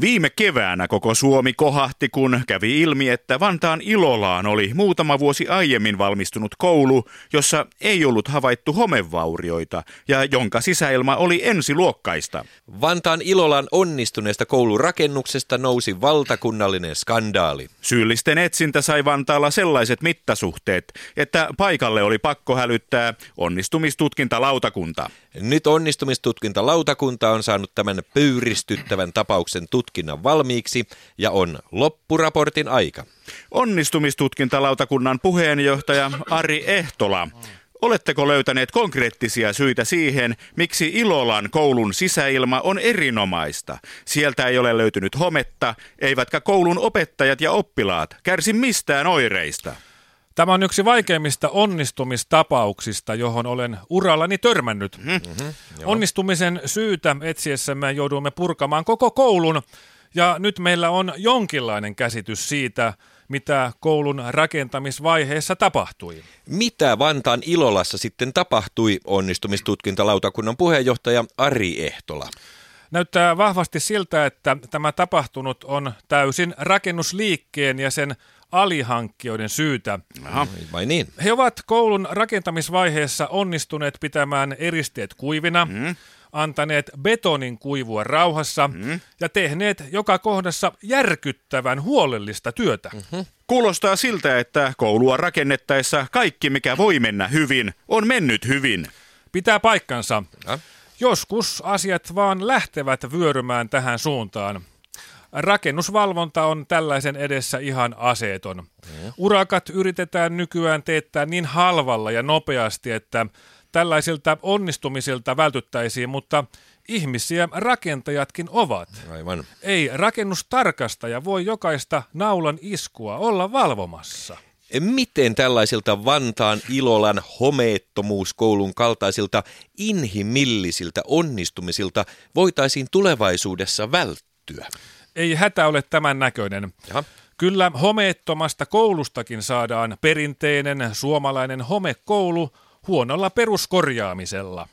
Viime keväänä koko Suomi kohahti, kun kävi ilmi, että Vantaan Ilolaan oli muutama vuosi aiemmin valmistunut koulu, jossa ei ollut havaittu homevaurioita ja jonka sisäilma oli ensiluokkaista. Vantaan Ilolan onnistuneesta koulurakennuksesta nousi valtakunnallinen skandaali. Syyllisten etsintä sai Vantaalla sellaiset mittasuhteet, että paikalle oli pakko hälyttää onnistumistutkintalautakunta. Nyt onnistumistutkinta-lautakunta on saanut tämän pöyristyttävän tapauksen tutkinnan valmiiksi ja on loppuraportin aika. Onnistumistutkintalautakunnan puheenjohtaja Ari Ehtola. Oletteko löytäneet konkreettisia syitä siihen, miksi Ilolan koulun sisäilma on erinomaista? Sieltä ei ole löytynyt hometta, eivätkä koulun opettajat ja oppilaat kärsi mistään oireista. Tämä on yksi vaikeimmista onnistumistapauksista, johon olen urallani törmännyt. Mm-hmm, Onnistumisen syytä etsiessämme joudumme purkamaan koko koulun, ja nyt meillä on jonkinlainen käsitys siitä, mitä koulun rakentamisvaiheessa tapahtui. Mitä Vantaan Ilolassa sitten tapahtui, onnistumistutkintalautakunnan puheenjohtaja Ari Ehtola? Näyttää vahvasti siltä, että tämä tapahtunut on täysin rakennusliikkeen ja sen alihankkijoiden syytä. Aha, vai niin? He ovat koulun rakentamisvaiheessa onnistuneet pitämään eristeet kuivina, mm. antaneet betonin kuivua rauhassa mm. ja tehneet joka kohdassa järkyttävän huolellista työtä. Mm-hmm. Kuulostaa siltä, että koulua rakennettaessa kaikki, mikä voi mennä hyvin, on mennyt hyvin. Pitää paikkansa. Ja? Joskus asiat vaan lähtevät vyörymään tähän suuntaan. Rakennusvalvonta on tällaisen edessä ihan aseeton. Mm. Urakat yritetään nykyään teettää niin halvalla ja nopeasti, että tällaisilta onnistumisilta vältyttäisiin, mutta ihmisiä rakentajatkin ovat. Aivan. Ei rakennustarkastaja voi jokaista naulan iskua olla valvomassa. Miten tällaisilta Vantaan Ilolan homeettomuuskoulun kaltaisilta inhimillisiltä onnistumisilta voitaisiin tulevaisuudessa välttyä? Ei hätä ole tämän näköinen. Jaha. Kyllä homeettomasta koulustakin saadaan perinteinen suomalainen homekoulu huonolla peruskorjaamisella.